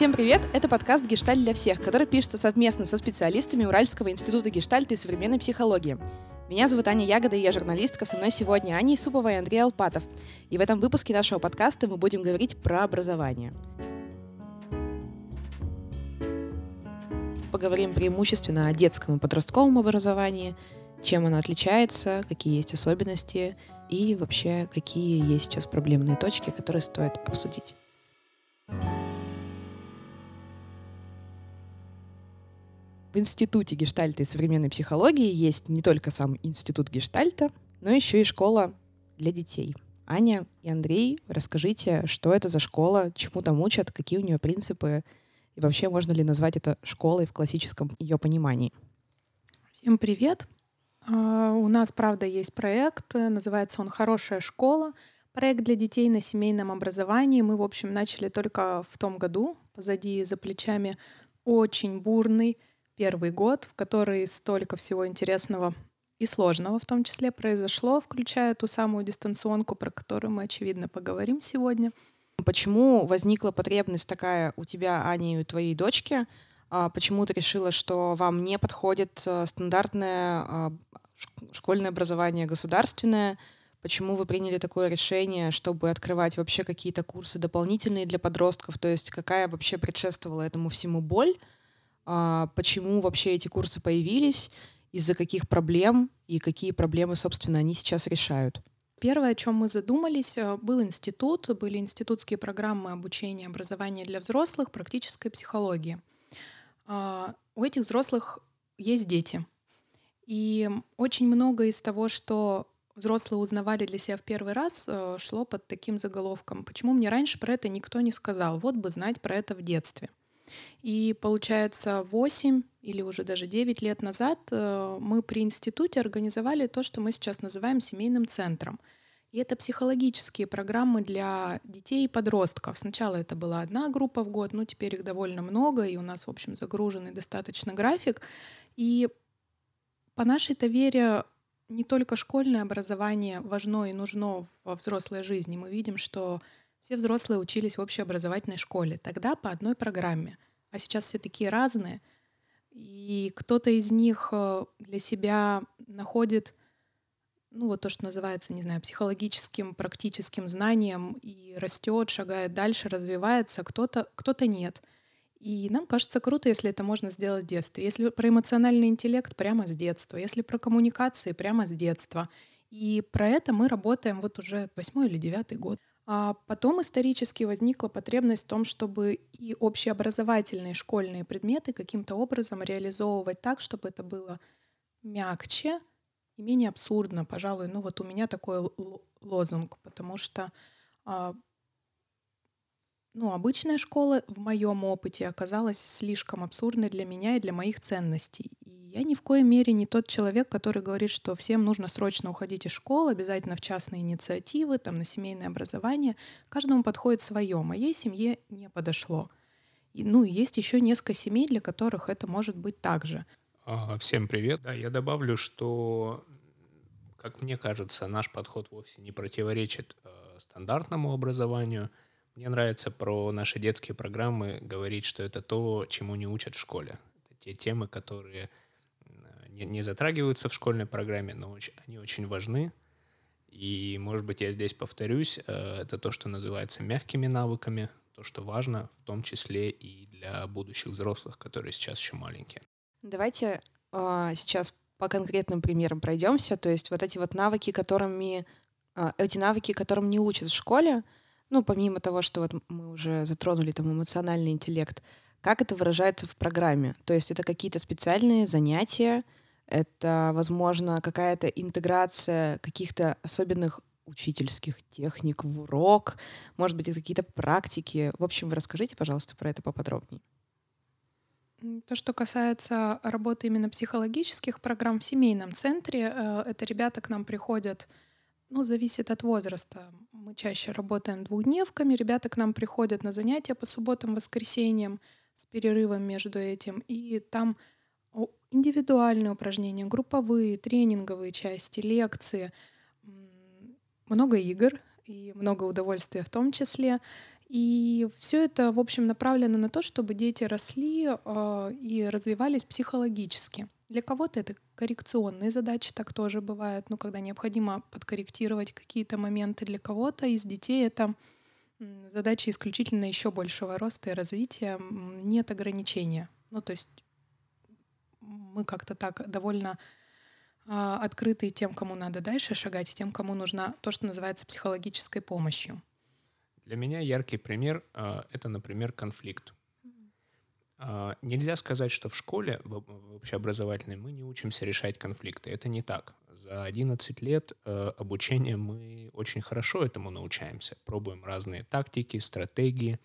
Всем привет! Это подкаст «Гештальт для всех», который пишется совместно со специалистами Уральского института гештальта и современной психологии. Меня зовут Аня Ягода, и я журналистка. Со мной сегодня Аня Исупова и Андрей Алпатов. И в этом выпуске нашего подкаста мы будем говорить про образование. Поговорим преимущественно о детском и подростковом образовании, чем оно отличается, какие есть особенности и вообще какие есть сейчас проблемные точки, которые стоит обсудить. В Институте гештальта и современной психологии есть не только сам Институт гештальта, но еще и школа для детей. Аня и Андрей, расскажите, что это за школа, чему там учат, какие у нее принципы, и вообще можно ли назвать это школой в классическом ее понимании? Всем привет! А, у нас, правда, есть проект, называется он «Хорошая школа». Проект для детей на семейном образовании. Мы, в общем, начали только в том году. Позади, за плечами очень бурный, первый год, в который столько всего интересного и сложного в том числе произошло, включая ту самую дистанционку, про которую мы, очевидно, поговорим сегодня. Почему возникла потребность такая у тебя, Ани, и у твоей дочки? А почему ты решила, что вам не подходит э, стандартное а, школьное образование государственное? Почему вы приняли такое решение, чтобы открывать вообще какие-то курсы дополнительные для подростков? То есть какая вообще предшествовала этому всему боль? А, почему вообще эти курсы появились, из-за каких проблем и какие проблемы, собственно, они сейчас решают. Первое, о чем мы задумались, э, был институт, были институтские программы обучения образования для взрослых, практической психологии. А, у этих взрослых есть дети. И очень много из того, что взрослые узнавали для себя в первый раз, э, шло под таким заголовком. Почему мне раньше про это никто не сказал? Вот бы знать про это в детстве. И получается, 8 или уже даже 9 лет назад э, мы при институте организовали то, что мы сейчас называем семейным центром. И это психологические программы для детей и подростков. Сначала это была одна группа в год, но теперь их довольно много, и у нас, в общем, загруженный достаточно график. И по нашей-то вере не только школьное образование важно и нужно во взрослой жизни. Мы видим, что все взрослые учились в общеобразовательной школе. Тогда по одной программе. А сейчас все такие разные. И кто-то из них э, для себя находит, ну вот то, что называется, не знаю, психологическим, практическим знанием и растет, шагает дальше, развивается, кто-то кто нет. И нам кажется круто, если это можно сделать в детстве. Если про эмоциональный интеллект прямо с детства, если про коммуникации прямо с детства. И про это мы работаем вот уже восьмой или девятый год. А потом исторически возникла потребность в том, чтобы и общеобразовательные школьные предметы каким-то образом реализовывать так, чтобы это было мягче и менее абсурдно, пожалуй. Ну вот у меня такой лозунг, потому что а, ну, обычная школа в моем опыте оказалась слишком абсурдной для меня и для моих ценностей. И я ни в коей мере не тот человек, который говорит, что всем нужно срочно уходить из школы, обязательно в частные инициативы, там, на семейное образование. Каждому подходит свое. Моей семье не подошло. И, ну, есть еще несколько семей, для которых это может быть так же. А, всем привет. Да, я добавлю, что, как мне кажется, наш подход вовсе не противоречит э, стандартному образованию. Мне нравится про наши детские программы говорить, что это то, чему не учат в школе. Это те темы, которые не, не затрагиваются в школьной программе, но очень, они очень важны. И, может быть, я здесь повторюсь, э, это то, что называется мягкими навыками, то, что важно, в том числе и для будущих взрослых, которые сейчас еще маленькие. Давайте э, сейчас по конкретным примерам пройдемся. То есть вот эти вот навыки, которыми э, эти навыки, которым не учат в школе, ну, помимо того, что вот мы уже затронули там эмоциональный интеллект, как это выражается в программе? То есть это какие-то специальные занятия, это, возможно, какая-то интеграция каких-то особенных учительских техник в урок, может быть, какие-то практики. В общем, вы расскажите, пожалуйста, про это поподробнее. То, что касается работы именно психологических программ в семейном центре, э, это ребята к нам приходят, ну, зависит от возраста. Мы чаще работаем двухдневками, ребята к нам приходят на занятия по субботам, воскресеньям с перерывом между этим, и там индивидуальные упражнения, групповые, тренинговые части, лекции, много игр и много удовольствия в том числе. И все это, в общем, направлено на то, чтобы дети росли э, и развивались психологически. Для кого-то это коррекционные задачи, так тоже бывает, ну, когда необходимо подкорректировать какие-то моменты. Для кого-то из детей это задачи исключительно еще большего роста и развития. Нет ограничения. Ну, то есть мы как-то так довольно э, открыты тем, кому надо дальше шагать, и тем, кому нужна то, что называется психологической помощью. Для меня яркий пример э, — это, например, конфликт. Э, нельзя сказать, что в школе, в, общеобразовательной, мы не учимся решать конфликты. Это не так. За 11 лет э, обучения мы очень хорошо этому научаемся. Пробуем разные тактики, стратегии.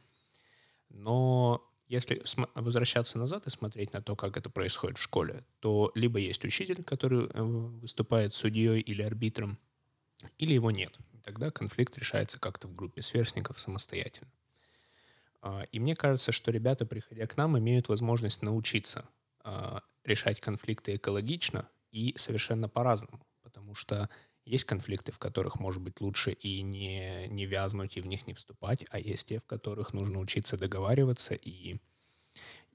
Но если возвращаться назад и смотреть на то, как это происходит в школе, то либо есть учитель, который э, выступает судьей или арбитром, или его нет тогда конфликт решается как-то в группе сверстников самостоятельно. А, и мне кажется, что ребята, приходя к нам, имеют возможность научиться а, решать конфликты экологично и совершенно по-разному. Потому что есть конфликты, в которых, может быть, лучше и не, не вязнуть, и в них не вступать, а есть те, в которых нужно учиться договариваться. И,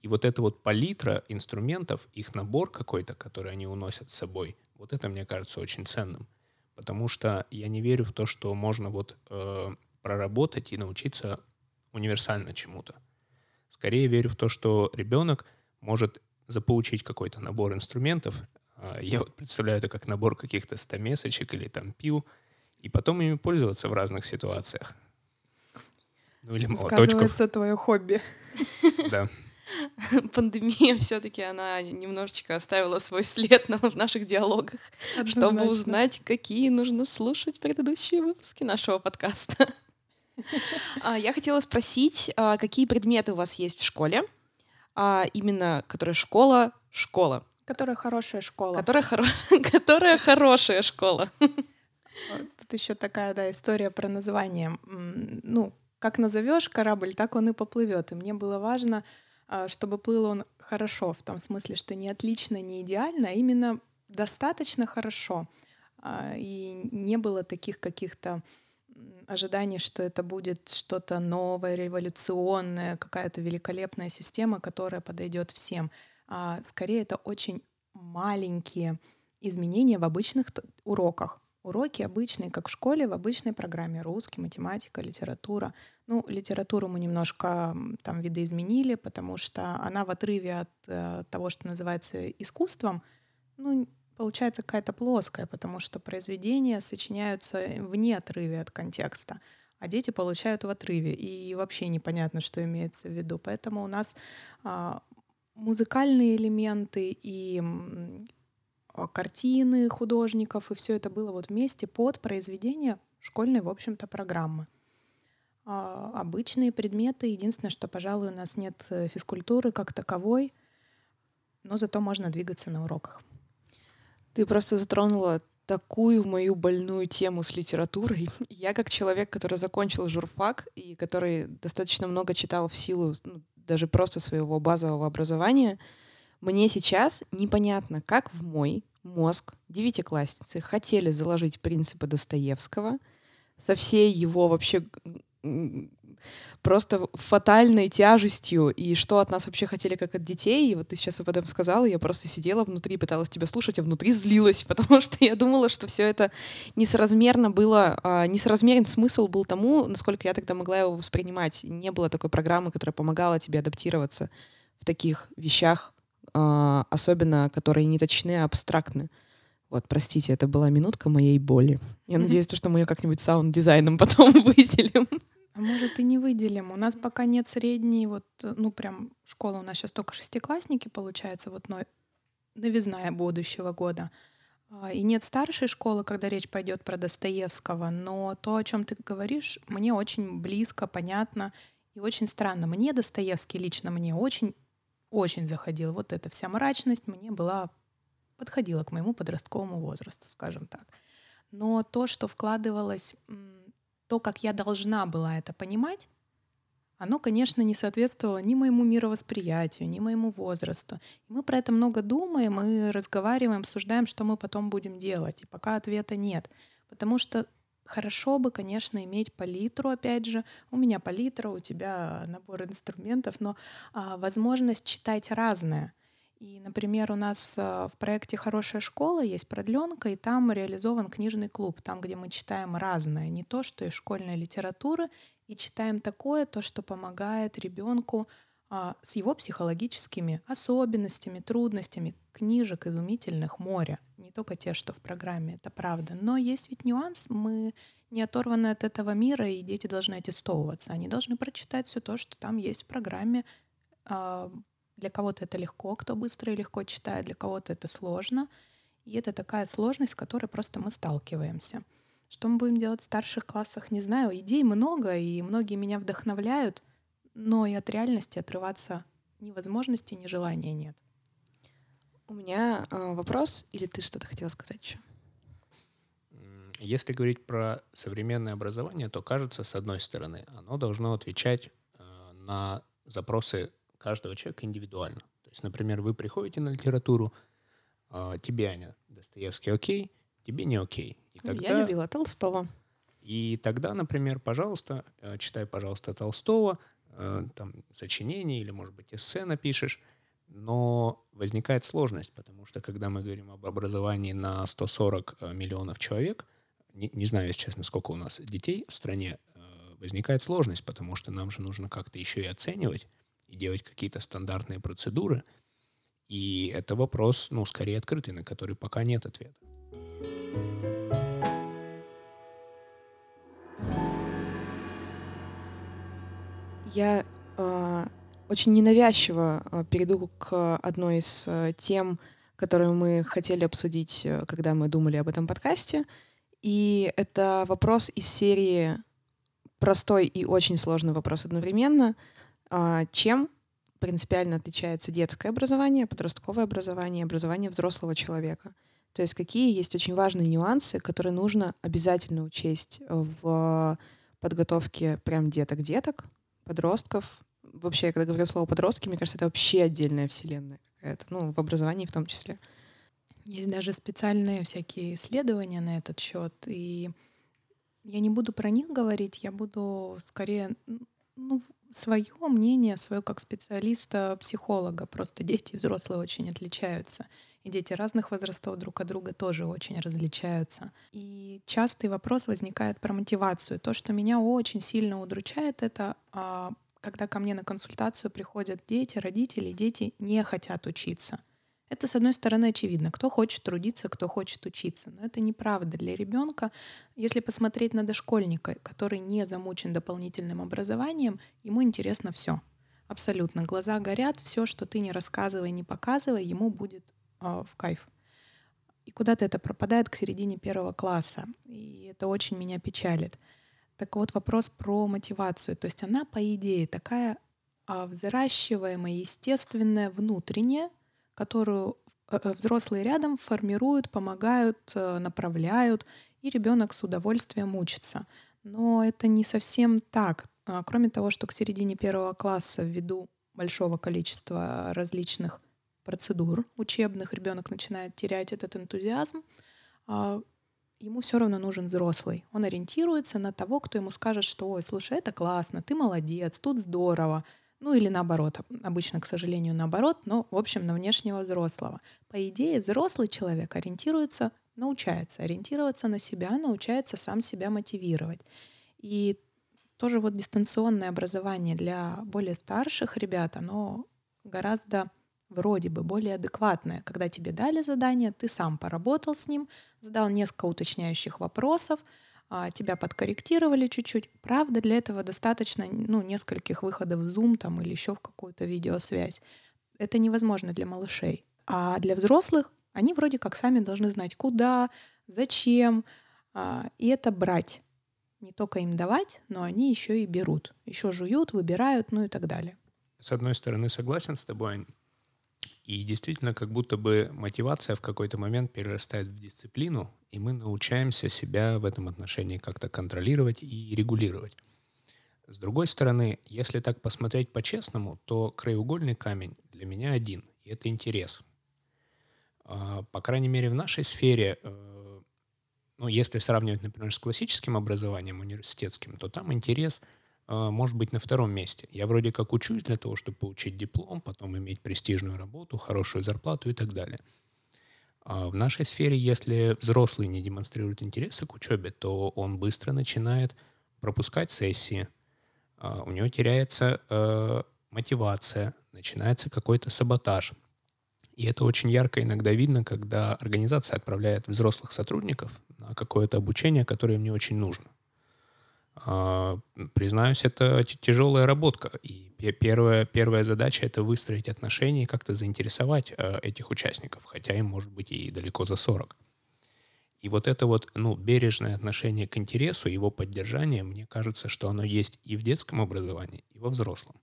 и вот эта вот палитра инструментов, их набор какой-то, который они уносят с собой, вот это, мне кажется, очень ценным потому что я не верю в то, что можно вот э, проработать и научиться универсально чему-то. Скорее верю в то, что ребенок может заполучить какой-то набор инструментов. Э, я вот представляю это как набор каких-то стамесочек или там пил, и потом ими пользоваться в разных ситуациях. Ну или молоточков. Сказывается твое хобби. Да. пандемия все-таки она немножечко оставила свой след на, в наших диалогах, Однозначно. чтобы узнать, какие нужно слушать предыдущие выпуски нашего подкаста. А, я хотела спросить, а, какие предметы у вас есть в школе? А, именно, которая школа, школа. Которая хорошая школа. Которая, хоро... которая хорошая школа. Тут еще такая да, история про название. Ну, как назовешь корабль, так он и поплывет. И мне было важно чтобы плыл он хорошо, в том смысле, что не отлично, не идеально, а именно достаточно хорошо. А, и не было таких каких-то ожиданий, что это будет что-то новое, революционное, какая-то великолепная система, которая подойдет всем. А скорее это очень маленькие изменения в обычных уроках. Уроки обычные, как в школе, в обычной программе. Русский, математика, литература. Ну, литературу мы немножко там видоизменили, потому что она в отрыве от э, того, что называется искусством, ну, получается какая-то плоская, потому что произведения сочиняются вне отрыве от контекста, а дети получают в отрыве, и вообще непонятно, что имеется в виду. Поэтому у нас а, музыкальные элементы и картины художников, и все это было вот вместе под произведение школьной, в общем-то, программы. А обычные предметы, единственное, что, пожалуй, у нас нет э, физкультуры как таковой, но зато можно двигаться на уроках. Ты просто затронула такую мою больную тему с литературой. Я как человек, который закончил журфак и который достаточно много читал в силу ну, даже просто своего базового образования, мне сейчас непонятно, как в мой мозг девятиклассницы хотели заложить принципы Достоевского со всей его вообще просто фатальной тяжестью, и что от нас вообще хотели как от детей. И вот ты сейчас об этом сказала, я просто сидела внутри, пыталась тебя слушать, а внутри злилась, потому что я думала, что все это несоразмерно было, а, несоразмерен смысл был тому, насколько я тогда могла его воспринимать. Не было такой программы, которая помогала тебе адаптироваться в таких вещах, а, особенно которые не точны, а абстрактны. Вот, простите, это была минутка моей боли. Я надеюсь, что мы ее как-нибудь саунд-дизайном потом выделим. А может и не выделим. У нас пока нет средней, вот, ну прям школа у нас сейчас только шестиклассники, получается, вот но новизна будущего года. А, и нет старшей школы, когда речь пойдет про Достоевского, но то, о чем ты говоришь, мне очень близко, понятно и очень странно. Мне Достоевский лично мне очень очень заходил. Вот эта вся мрачность мне была подходила к моему подростковому возрасту, скажем так. Но то, что вкладывалось, то, как я должна была это понимать, оно, конечно, не соответствовало ни моему мировосприятию, ни моему возрасту. И мы про это много думаем и разговариваем, обсуждаем, что мы потом будем делать. И пока ответа нет. Потому что Хорошо бы, конечно, иметь палитру, опять же. У меня палитра, у тебя набор инструментов, но а, возможность читать разное. И, например, у нас а, в проекте «Хорошая школа» есть продленка, и там реализован книжный клуб, там, где мы читаем разное, не то, что из школьной литературы, и читаем такое, то, что помогает ребенку с его психологическими особенностями, трудностями. Книжек изумительных море, не только те, что в программе, это правда. Но есть ведь нюанс, мы не оторваны от этого мира, и дети должны аттестовываться. Они должны прочитать все то, что там есть в программе. А, для кого-то это легко, кто быстро и легко читает, для кого-то это сложно. И это такая сложность, с которой просто мы сталкиваемся. Что мы будем делать в старших классах, не знаю. Идей много, и многие меня вдохновляют — но и от реальности отрываться ни возможности, ни желания нет. У меня э, вопрос, или ты что-то хотела сказать еще? Если говорить про современное образование, то кажется, с одной стороны, оно должно отвечать э, на запросы каждого человека индивидуально. То есть, например, вы приходите на литературу, э, тебе, Аня, Достоевский окей, тебе не окей. И тогда... Я любила Толстого. И тогда, например, пожалуйста, э, читай, пожалуйста, Толстого, Э, там, сочинение или, может быть, эссе напишешь, но возникает сложность, потому что когда мы говорим об образовании на 140 э, миллионов человек, не, не знаю, если честно, сколько у нас детей в стране, э, возникает сложность, потому что нам же нужно как-то еще и оценивать и делать какие-то стандартные процедуры. И это вопрос, ну, скорее открытый, на который пока нет ответа. Я э, очень ненавязчиво э, перейду к одной из э, тем, которую мы хотели обсудить, э, когда мы думали об этом подкасте. И это вопрос из серии простой и очень сложный вопрос одновременно. Э, чем принципиально отличается детское образование, подростковое образование образование взрослого человека? То есть какие есть очень важные нюансы, которые нужно обязательно учесть в подготовке прям деток-деток, подростков. Вообще, когда говорю слово подростки, мне кажется, это вообще отдельная вселенная какая-то, ну, в образовании в том числе. Есть даже специальные всякие исследования на этот счет, и я не буду про них говорить, я буду скорее ну, свое мнение, свое как специалиста, психолога. Просто дети и взрослые очень отличаются. И дети разных возрастов друг от друга тоже очень различаются. И частый вопрос возникает про мотивацию. То, что меня очень сильно удручает, это а, когда ко мне на консультацию приходят дети, родители, дети не хотят учиться. Это, с одной стороны, очевидно. Кто хочет трудиться, кто хочет учиться. Но это неправда для ребенка. Если посмотреть на дошкольника, который не замучен дополнительным образованием, ему интересно все. Абсолютно. Глаза горят, все, что ты не рассказывай, не показывай, ему будет э, в кайф. И куда-то это пропадает к середине первого класса. И это очень меня печалит. Так вот, вопрос про мотивацию. То есть она, по идее, такая а, взращиваемая, естественная, внутренняя, которую э, э, взрослые рядом формируют, помогают, э, направляют, и ребенок с удовольствием учится. Но это не совсем так. А, кроме того, что к середине первого класса ввиду большого количества различных процедур учебных ребенок начинает терять этот энтузиазм, а, ему все равно нужен взрослый. Он ориентируется на того, кто ему скажет, что «Ой, слушай, это классно, ты молодец, тут здорово». Ну или наоборот, обычно, к сожалению, наоборот, но, в общем, на внешнего взрослого. По идее, взрослый человек ориентируется, научается ориентироваться на себя, научается сам себя мотивировать. И тоже вот дистанционное образование для более старших ребят, оно гораздо вроде бы более адекватное, когда тебе дали задание, ты сам поработал с ним, задал несколько уточняющих вопросов, а, тебя подкорректировали чуть-чуть. Правда, для этого достаточно ну, нескольких выходов в Zoom там, или еще в какую-то видеосвязь. Это невозможно для малышей. А для взрослых они вроде как сами должны знать, куда, зачем, а, и это брать. Не только им давать, но они еще и берут. Еще жуют, выбирают, ну и так далее. С одной стороны, согласен с тобой, и действительно, как будто бы мотивация в какой-то момент перерастает в дисциплину, и мы научаемся себя в этом отношении как-то контролировать и регулировать. С другой стороны, если так посмотреть по-честному, то краеугольный камень для меня один, и это интерес. А, по крайней мере, в нашей сфере, э, Ну, если сравнивать, например, с классическим образованием университетским, то там интерес может быть на втором месте. Я вроде как учусь для того, чтобы получить диплом, потом иметь престижную работу, хорошую зарплату и так далее. А в нашей сфере, если взрослый не демонстрирует интереса к учебе, то он быстро начинает пропускать сессии, а, у него теряется мотивация, начинается какой-то саботаж. И это очень ярко иногда видно, когда организация отправляет взрослых сотрудников на какое-то обучение, которое им не очень нужно. А, признаюсь, это тяжелая работа. И первая, первая задача — это выстроить отношения и как-то заинтересовать э, этих участников, хотя им может быть и далеко за 40. И вот это вот, ну, бережное отношение к интересу, его поддержание, мне кажется, что оно есть и в детском образовании, и во взрослом.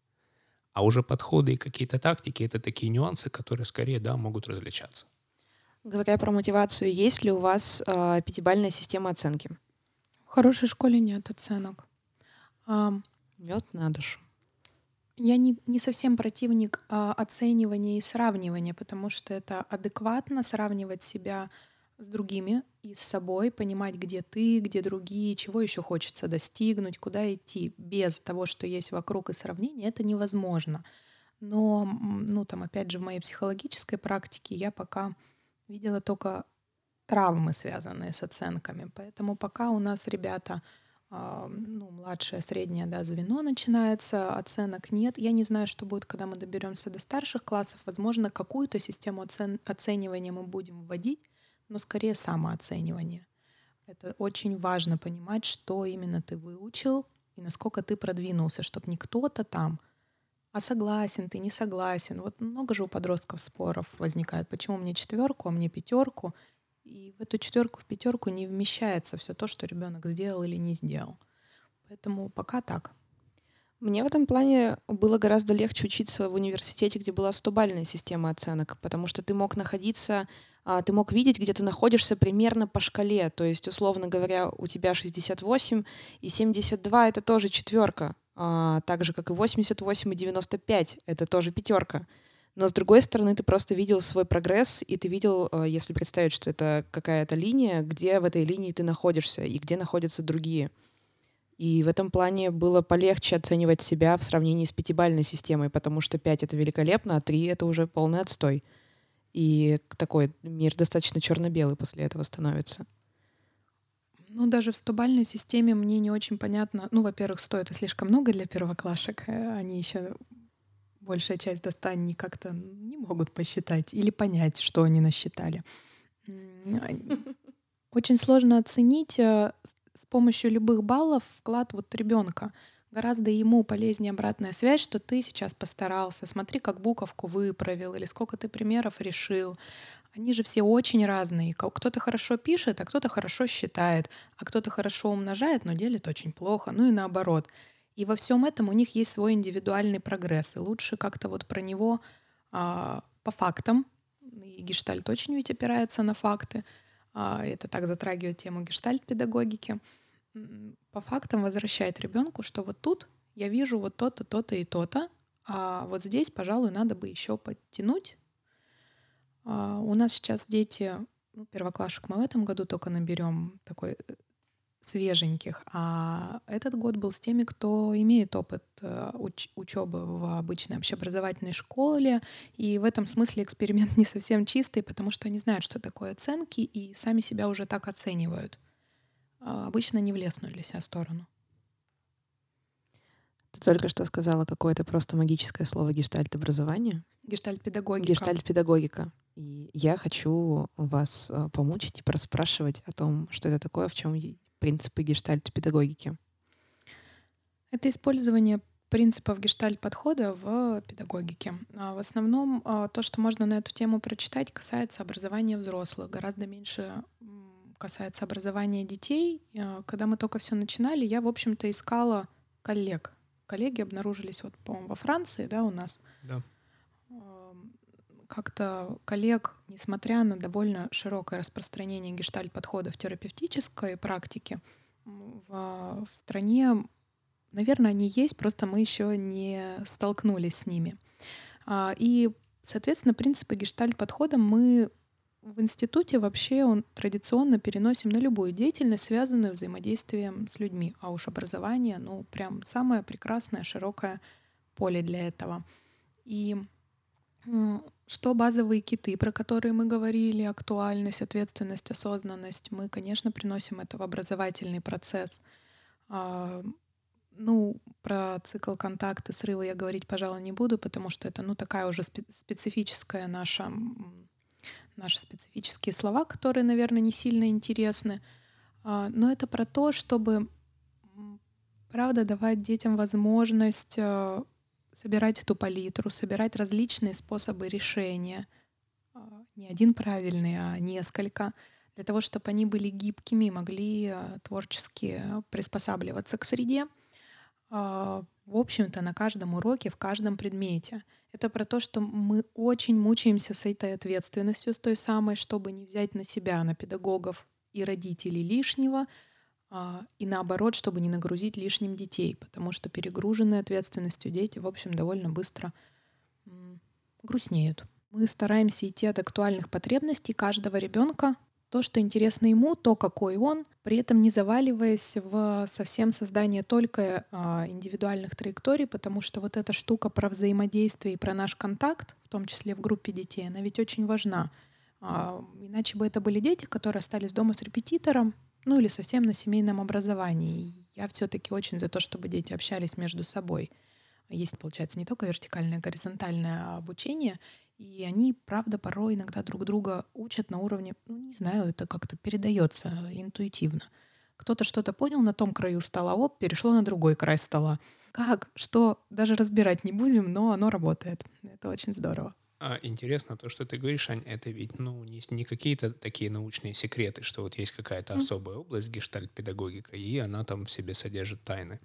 А уже подходы и какие-то тактики — это такие нюансы, которые скорее, да, могут различаться. Говоря про мотивацию, есть ли у вас э, пятибальная система оценки? В хорошей школе нет оценок. А, Мед на душу. Я не, не совсем противник а, оценивания и сравнивания, потому что это адекватно сравнивать себя с другими и с собой, понимать, где ты, где другие, чего еще хочется достигнуть, куда идти. Без того, что есть вокруг и сравнения, это невозможно. Но, ну, там, опять же, в моей психологической практике я пока видела только травмы, связанные с оценками. Поэтому пока у нас ребята, э, ну, младшее, среднее, да, звено начинается, оценок нет. Я не знаю, что будет, когда мы доберемся до старших классов. Возможно, какую-то систему оцен- оценивания мы будем вводить, но скорее самооценивание. Это очень важно понимать, что именно ты выучил и насколько ты продвинулся, чтобы не кто-то там, а согласен ты, не согласен. Вот много же у подростков споров возникает, почему мне четверку, а мне пятерку. И в эту четверку, в пятерку не вмещается все то, что ребенок сделал или не сделал. Поэтому пока так. Мне в этом плане было гораздо легче учиться в университете, где была стобальная система оценок, потому что ты мог находиться, а, ты мог видеть, где ты находишься примерно по шкале. То есть, условно говоря, у тебя 68 и 72 — это тоже четверка, а, так же, как и 88 и 95 — это тоже пятерка. Но с другой стороны, ты просто видел свой прогресс, и ты видел, а, если представить, что это какая-то линия, где в этой линии ты находишься и где находятся другие. И в этом плане было полегче оценивать себя в сравнении с пятибальной системой, потому что пять это великолепно, а три это уже полный отстой. И такой мир достаточно черно-белый после этого становится. Ну, даже в стобальной системе мне не очень понятно. Ну, во-первых, 100 — это слишком много для первоклашек. Э, они еще большая часть до 100 они как-то не могут посчитать или понять, что они насчитали. Очень сложно оценить э, с помощью любых баллов вклад вот ребенка. Гораздо ему полезнее обратная связь, что ты сейчас постарался, смотри, как буковку выправил, или сколько ты примеров решил. Они же все очень разные. Кто-то хорошо пишет, а кто-то хорошо считает, а кто-то хорошо умножает, но делит очень плохо, ну и наоборот. И во всем этом у них есть свой индивидуальный прогресс. И лучше как-то вот про него а, по фактам, и гештальт очень ведь опирается на факты, а, это так затрагивает тему гештальт-педагогики, по фактам возвращает ребенку, что вот тут я вижу вот то-то, то-то и то-то, а вот здесь, пожалуй, надо бы еще подтянуть. А, у нас сейчас дети, ну, первоклашек мы в этом году только наберем такой э, свеженьких, а этот год был с теми, кто имеет опыт э, уч- учебы в обычной общеобразовательной школе, и в этом смысле эксперимент не совсем чистый, потому что они знают, что такое оценки, и сами себя уже так оценивают. А обычно не в лесную для себя сторону. Ты только что сказала какое-то просто магическое слово гештальт-образование. Гештальт-педагогика. Гештальт-педагогика. И я хочу вас э, помучить и проспрашивать о том, что это такое, в чем принципы гештальт-педагогики? Это использование принципов гештальт-подхода в педагогике. А в основном а, то, что можно на эту тему прочитать, касается образования взрослых. Гораздо меньше касается образования детей. А, когда мы только все начинали, я, в общем-то, искала коллег. Коллеги обнаружились, вот, по-моему, во Франции, да, у нас. Да. Как-то коллег, несмотря на довольно широкое распространение гештальт-подхода в терапевтической практике, в, в стране, наверное, они есть, просто мы еще не столкнулись с ними. А, и, соответственно, принципы гештальт-подхода мы в институте вообще он традиционно переносим на любую деятельность, связанную взаимодействием с людьми. А уж образование, ну, прям самое прекрасное, широкое поле для этого. И что базовые киты, про которые мы говорили, актуальность, ответственность, осознанность, мы, конечно, приносим это в образовательный процесс. А, ну, про цикл контакты, срывы я говорить, пожалуй, не буду, потому что это, ну, такая уже специфическая наша наши специфические слова, которые, наверное, не сильно интересны. А, но это про то, чтобы, правда, давать детям возможность а, собирать эту палитру, собирать различные способы решения. А, не один правильный, а несколько для того, чтобы они были гибкими и могли творчески приспосабливаться к среде. В общем-то, на каждом уроке, в каждом предмете — это про то, что мы очень мучаемся с этой ответственностью, с той самой, чтобы не взять на себя, на педагогов и родителей лишнего, а, и наоборот, чтобы не нагрузить лишним детей, потому что перегруженные ответственностью дети, в общем, довольно быстро грустнеют. Мы стараемся идти от актуальных потребностей каждого ребенка то, что интересно ему, то, какой он, при этом не заваливаясь в совсем создание только а, индивидуальных траекторий, потому что вот эта штука про взаимодействие и про наш контакт, в том числе в группе детей, она ведь очень важна. А, иначе бы это были дети, которые остались дома с репетитором, ну или совсем на семейном образовании. Я все-таки очень за то, чтобы дети общались между собой. Есть, получается, не только вертикальное, горизонтальное обучение, и они, правда, порой иногда друг друга учат на уровне, ну, не знаю, это как-то передается интуитивно. Кто-то что-то понял на том краю стола, оп, перешло на другой край стола. Как, что, даже разбирать не будем, но оно работает. Это очень здорово. А, интересно то, что ты говоришь, Ань, это ведь ну, не, не какие-то такие научные секреты, что вот есть какая-то mm. особая область, гештальт-педагогика, и она там в себе содержит тайны.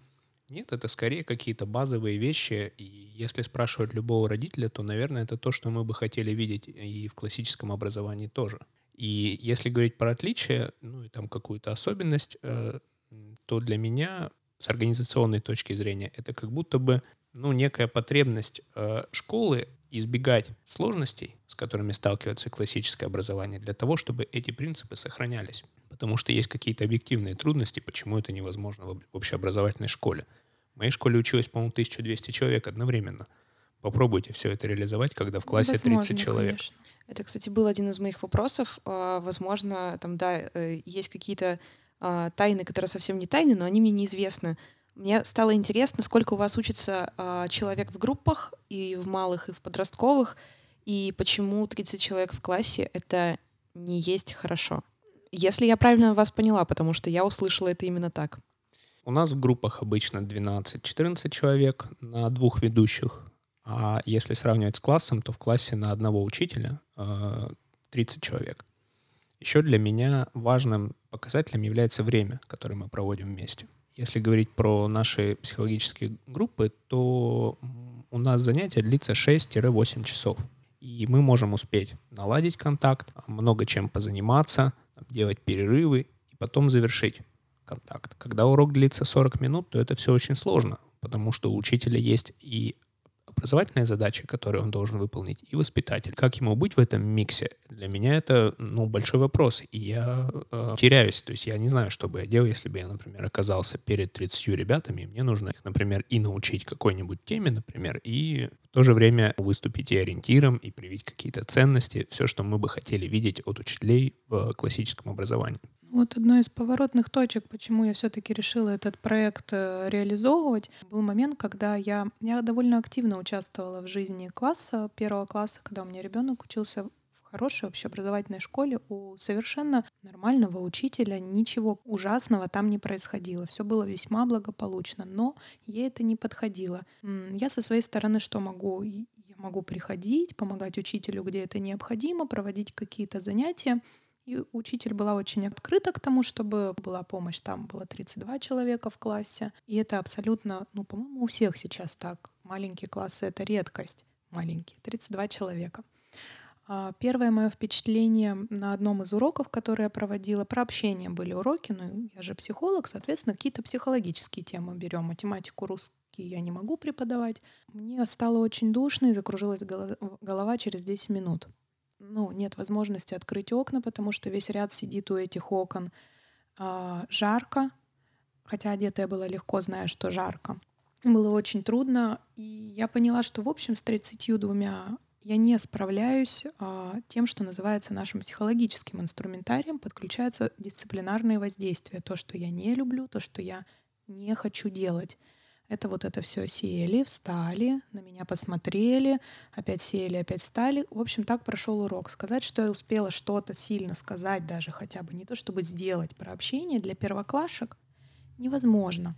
Нет, это скорее какие-то базовые вещи. И если спрашивать любого родителя, то, наверное, это то, что мы бы хотели видеть и в классическом образовании тоже. И если говорить про отличия, ну и там какую-то особенность, э, то для меня с организационной точки зрения это как будто бы ну, некая потребность э, школы избегать сложностей, с которыми сталкивается классическое образование, для того, чтобы эти принципы сохранялись. Потому что есть какие-то объективные трудности, почему это невозможно в общеобразовательной школе. В моей школе училось, по-моему, 1200 человек одновременно. Попробуйте все это реализовать, когда в классе Возможно, 30 человек. Конечно. Это, кстати, был один из моих вопросов. А, возможно, там, да, э, есть какие-то а, тайны, которые совсем не тайны, но они мне неизвестны. Мне стало интересно, сколько у вас учится а, человек в группах, и в малых, и в подростковых, и почему 30 человек в классе — это не есть хорошо. Если я правильно вас поняла, потому что я услышала это именно так. У нас в группах обычно 12-14 человек на двух ведущих. А если сравнивать с классом, то в классе на одного учителя 30 э, человек. Еще для меня важным показателем является время, которое мы проводим вместе. Если говорить про наши психологические группы, то у нас занятие длится 6-8 часов. И мы можем успеть наладить контакт, много чем позаниматься, делать перерывы и потом завершить контакт. Когда урок длится 40 минут, то это все очень сложно, потому что у учителя есть и образовательные задачи, которые он должен выполнить, и воспитатель. Как ему быть в этом миксе? Для меня это ну, большой вопрос, и я э, теряюсь. То есть я не знаю, что бы я делал, если бы я, например, оказался перед 30 ребятами, и мне нужно их, например, и научить какой-нибудь теме, например, и в то же время выступить и ориентиром, и привить какие-то ценности, все, что мы бы хотели видеть от учителей в классическом образовании. Вот одной из поворотных точек, почему я все-таки решила этот проект э, реализовывать, был момент, когда я, я довольно активно участвовала в жизни класса, первого класса, когда у меня ребенок учился в хорошей общеобразовательной школе у совершенно нормального учителя, ничего ужасного там не происходило. Все было весьма благополучно, но ей это не подходило. Я со своей стороны что могу? Я могу приходить, помогать учителю, где это необходимо, проводить какие-то занятия. И учитель была очень открыта к тому, чтобы была помощь. Там было 32 человека в классе. И это абсолютно, ну, по-моему, у всех сейчас так. Маленькие классы — это редкость. Маленькие, 32 человека. А, первое мое впечатление на одном из уроков, который я проводила, про общение были уроки, ну, я же психолог, соответственно, какие-то психологические темы берем. Математику, русский я не могу преподавать. Мне стало очень душно и закружилась голова через 10 минут ну, нет возможности открыть окна, потому что весь ряд сидит у этих окон. А, жарко, хотя одетая была легко, зная, что жарко. Было очень трудно, и я поняла, что, в общем, с 32 я не справляюсь а, тем, что называется нашим психологическим инструментарием. Подключаются дисциплинарные воздействия. То, что я не люблю, то, что я не хочу делать. Это вот это все сели, встали, на меня посмотрели, опять сели, опять встали. В общем, так прошел урок. Сказать, что я успела что-то сильно сказать, даже хотя бы не то, чтобы сделать про общение для первоклашек, невозможно.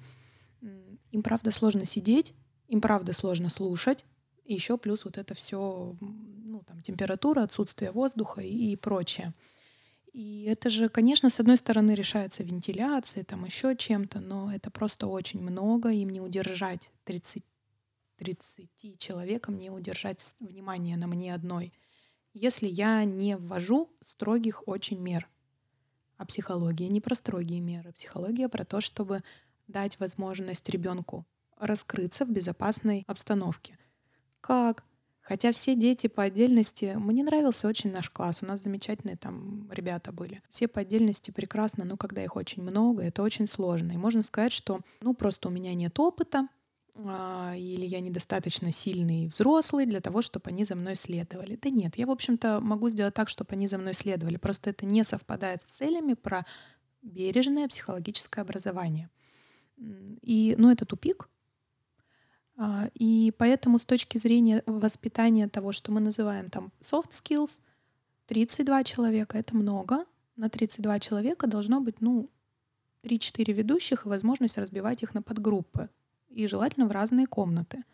Им правда сложно сидеть, им правда сложно слушать, и еще плюс вот это все, ну, там, температура, отсутствие воздуха и, и прочее. И это же, конечно, с одной стороны решается вентиляцией, там еще чем-то, но это просто очень много, им не удержать 30, 30 человекам, не удержать внимание на мне одной, если я не ввожу строгих очень мер. А психология не про строгие меры. Психология про то, чтобы дать возможность ребенку раскрыться в безопасной обстановке. Как? Хотя все дети по отдельности... Мне нравился очень наш класс. У нас замечательные там ребята были. Все по отдельности прекрасно, но когда их очень много, это очень сложно. И можно сказать, что ну просто у меня нет опыта, а, или я недостаточно сильный взрослый для того, чтобы они за мной следовали. Да нет, я, в общем-то, могу сделать так, чтобы они за мной следовали. Просто это не совпадает с целями про бережное психологическое образование. И, ну, это тупик, и поэтому с точки зрения воспитания того, что мы называем там soft skills, 32 человека — это много. На 32 человека должно быть, ну, 3-4 ведущих и возможность разбивать их на подгруппы. И желательно в разные комнаты.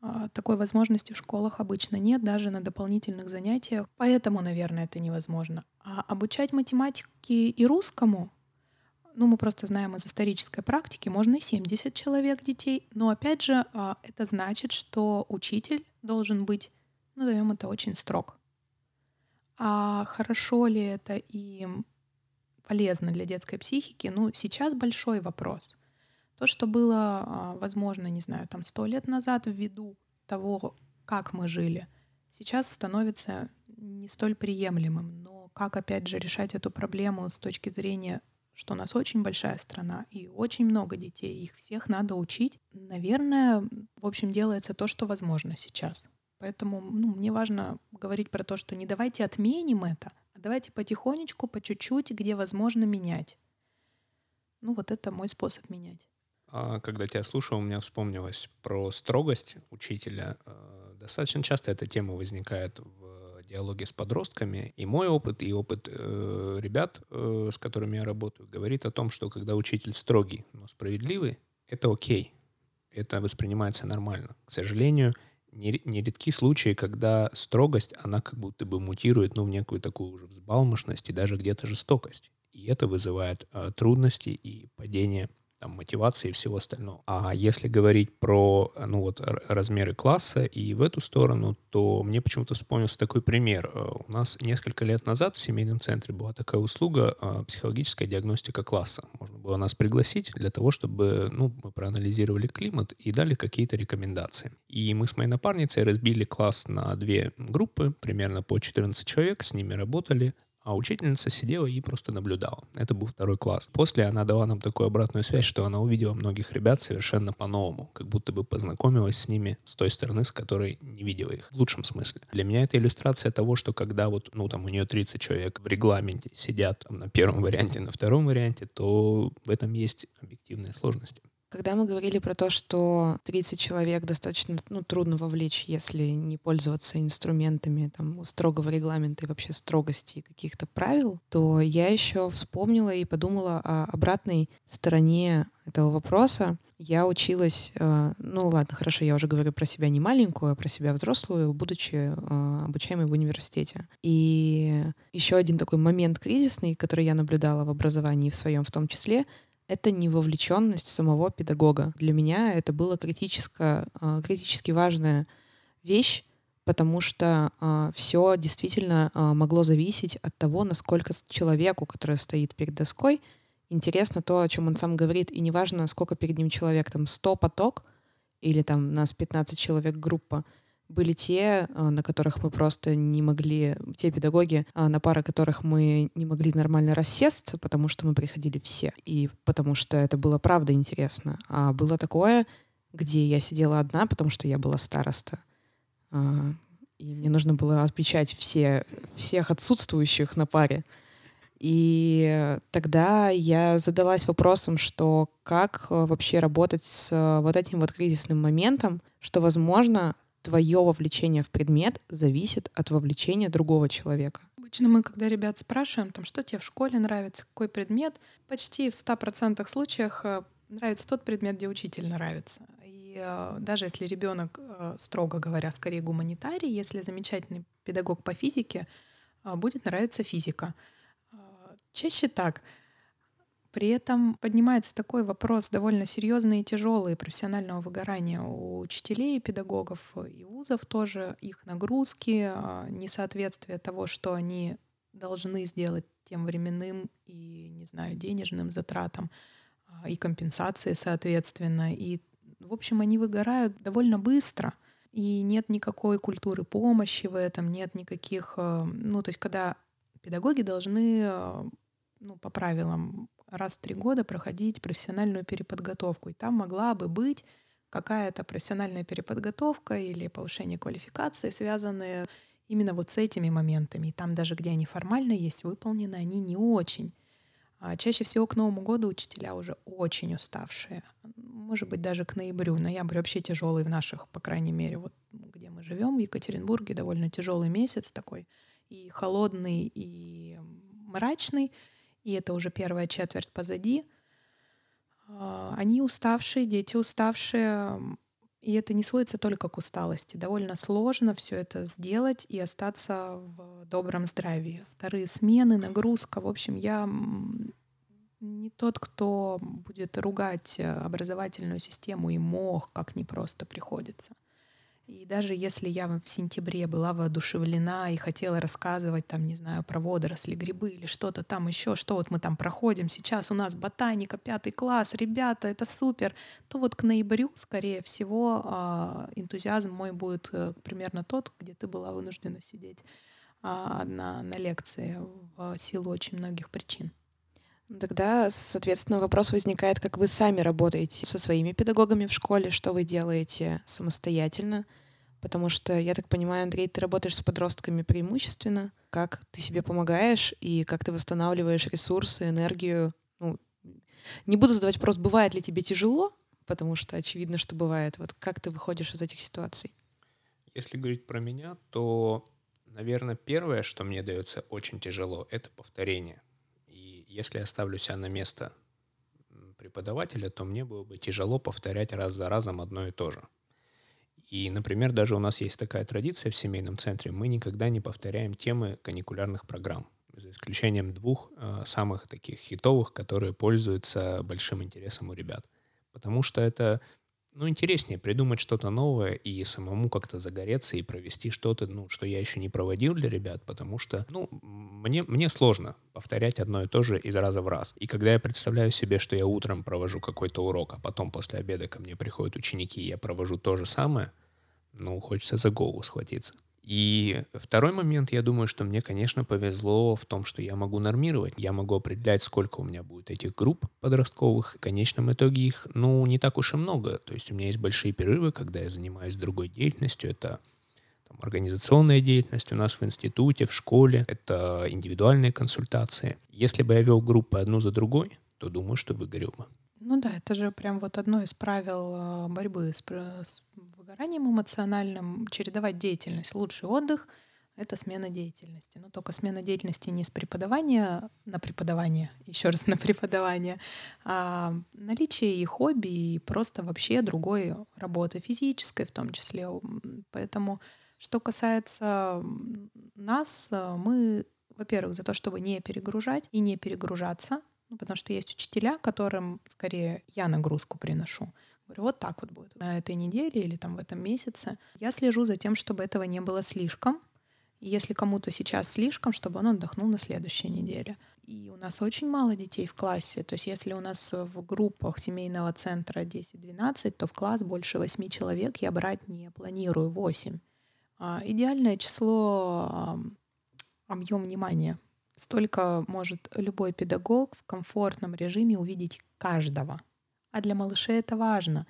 А, такой возможности в школах обычно нет, даже на дополнительных занятиях. Поэтому, наверное, это невозможно. А обучать математике и русскому ну, мы просто знаем из исторической практики, можно и 70 человек детей, но опять же, а, это значит, что учитель должен быть, назовем это, очень строг. А хорошо ли это и полезно для детской психики, ну, сейчас большой вопрос. То, что было а, возможно, не знаю, там сто лет назад ввиду того, как мы жили, сейчас становится не столь приемлемым. Но как, опять же, решать эту проблему с точки зрения что у нас очень большая страна и очень много детей, их всех надо учить. Наверное, в общем, делается то, что возможно сейчас. Поэтому ну, мне важно говорить про то, что не давайте отменим это, а давайте потихонечку, по чуть-чуть, где возможно менять. Ну вот это мой способ менять. А, когда тебя слушал, у меня вспомнилось про строгость учителя. А, достаточно часто эта тема возникает в диалоге с подростками. И мой опыт, и опыт э, ребят, э, с которыми я работаю, говорит о том, что когда учитель строгий, но справедливый, это окей. Это воспринимается нормально. К сожалению, нередки случаи, когда строгость, она как будто бы мутирует ну, в некую такую уже взбалмошность и даже где-то жестокость. И это вызывает э, трудности и падение там, мотивации и всего остального. А если говорить про ну, вот, размеры класса и в эту сторону, то мне почему-то вспомнился такой пример. Э, у нас несколько лет назад в семейном центре была такая услуга э, психологическая диагностика класса. Можно было нас пригласить для того, чтобы ну, мы проанализировали климат и дали какие-то рекомендации. И мы с моей напарницей разбили класс на две группы, примерно по 14 человек, с ними работали, а учительница сидела и просто наблюдала. Это был второй класс. После она дала нам такую обратную связь, что она увидела многих ребят совершенно по-новому, как будто бы познакомилась с ними с той стороны, с которой не видела их, в лучшем смысле. Для меня это иллюстрация того, что когда вот, ну, там у нее 30 человек в регламенте сидят там, на первом варианте, на втором варианте, то в этом есть объективные сложности. Когда мы говорили про то, что 30 человек достаточно ну, трудно вовлечь, если не пользоваться инструментами там, строгого регламента и вообще строгости каких-то правил, то я еще вспомнила и подумала о обратной стороне этого вопроса. Я училась, э, ну ладно, хорошо, я уже говорю про себя не маленькую, а про себя взрослую, будучи э, обучаемой в университете. И еще один такой момент кризисный, который я наблюдала в образовании в своем в том числе, это не вовлеченность самого педагога. Для меня это была критическая, критически важная вещь, потому что э, все действительно э, могло зависеть от того, насколько человеку, который стоит перед доской, интересно то, о чем он сам говорит, и неважно, сколько перед ним человек, там 100 поток или там нас 15 человек группа, Были те, э, на которых мы просто не могли, те педагоги, э, на пары которых мы не могли нормально рассесться, потому что мы приходили все. И потому что это было правда интересно. А было такое, где я сидела одна, потому что я была староста. А, и мне нужно было отмечать все, всех отсутствующих на паре. И тогда я задалась вопросом, что как э, вообще работать с вот этим вот кризисным моментом, что, возможно, твое вовлечение в предмет зависит от вовлечения другого человека. Обычно мы, когда ребят спрашиваем, там, что тебе в школе нравится, какой предмет, почти в 100% случаях э, нравится тот предмет, где учитель нравится. И э, даже если ребенок, э, строго говоря, скорее гуманитарий, если замечательный педагог по физике, будет нравиться физика. Чаще так. При этом поднимается такой вопрос довольно серьезный и тяжелый профессионального выгорания у учителей, педагогов и вузов тоже, их нагрузки, а, несоответствие того, что они должны сделать тем временным и, не знаю, денежным затратам, а, и компенсации, соответственно. И, в общем, они выгорают довольно быстро. И нет никакой культуры помощи в этом, нет никаких... А, ну, то есть когда педагоги должны ну, по правилам раз в три года проходить профессиональную переподготовку. И там могла бы быть какая-то профессиональная переподготовка или повышение квалификации, связанные именно вот с этими моментами. И там даже, где они формально есть, выполнены они не очень. А чаще всего к Новому году учителя уже очень уставшие. Может быть, даже к ноябрю. Ноябрь вообще тяжелый в наших, по крайней мере, вот где мы живем, в Екатеринбурге, довольно тяжелый месяц такой. И холодный, и мрачный и это уже первая четверть позади. А, они уставшие, дети уставшие, и это не сводится только к усталости. Довольно сложно все это сделать и остаться в добром здравии. Вторые смены, нагрузка. В общем, я не тот, кто будет ругать образовательную систему и мох, как не просто приходится. И даже если я в сентябре была воодушевлена и хотела рассказывать там, не знаю, про водоросли, грибы или что-то там еще, что вот мы там проходим, сейчас у нас ботаника, пятый класс, ребята, это супер, то вот к ноябрю, скорее всего, а, энтузиазм мой будет э, примерно тот, где ты была вынуждена сидеть а, на, на лекции в силу очень многих причин. Тогда, соответственно, вопрос возникает, как вы сами работаете со своими педагогами в школе, что вы делаете самостоятельно, потому что, я так понимаю, Андрей, ты работаешь с подростками преимущественно. Как ты себе помогаешь и как ты восстанавливаешь ресурсы, энергию? Ну, не буду задавать вопрос, бывает ли тебе тяжело, потому что очевидно, что бывает. Вот как ты выходишь из этих ситуаций? Если говорить про меня, то, наверное, первое, что мне дается очень тяжело, это повторение если я ставлю себя на место преподавателя, то мне было бы тяжело повторять раз за разом одно и то же. И, например, даже у нас есть такая традиция в семейном центре, мы никогда не повторяем темы каникулярных программ, за исключением двух э, самых таких хитовых, которые пользуются большим интересом у ребят. Потому что это ну, интереснее придумать что-то новое и самому как-то загореться и провести что-то, ну, что я еще не проводил для ребят, потому что, ну, мне, мне сложно повторять одно и то же из раза в раз. И когда я представляю себе, что я утром провожу какой-то урок, а потом после обеда ко мне приходят ученики, и я провожу то же самое, ну, хочется за голову схватиться. И второй момент, я думаю, что мне, конечно, повезло в том, что я могу нормировать. Я могу определять, сколько у меня будет этих групп подростковых. В конечном итоге их, ну, не так уж и много. То есть у меня есть большие перерывы, когда я занимаюсь другой деятельностью. Это там, организационная деятельность у нас в институте, в школе. Это индивидуальные консультации. Если бы я вел группы одну за другой, то думаю, что выгорел бы. Ну да, это же прям вот одно из правил э, борьбы с, с выгоранием эмоциональным, чередовать деятельность. Лучший отдых — это смена деятельности. Но только смена деятельности не с преподавания на преподавание, еще раз на преподавание, а наличие и хобби, и просто вообще другой работы, физической в том числе. Поэтому, что касается нас, э, мы, во-первых, за то, чтобы не перегружать и не перегружаться — ну, потому что есть учителя, которым скорее я нагрузку приношу. Говорю, вот так вот будет на этой неделе или там в этом месяце. Я слежу за тем, чтобы этого не было слишком. И если кому-то сейчас слишком, чтобы он отдохнул на следующей неделе. И у нас очень мало детей в классе. То есть если у нас в группах семейного центра 10-12, то в класс больше 8 человек я брать не планирую, 8. А, идеальное число объем внимания. Столько может любой педагог в комфортном режиме увидеть каждого. А для малышей это важно.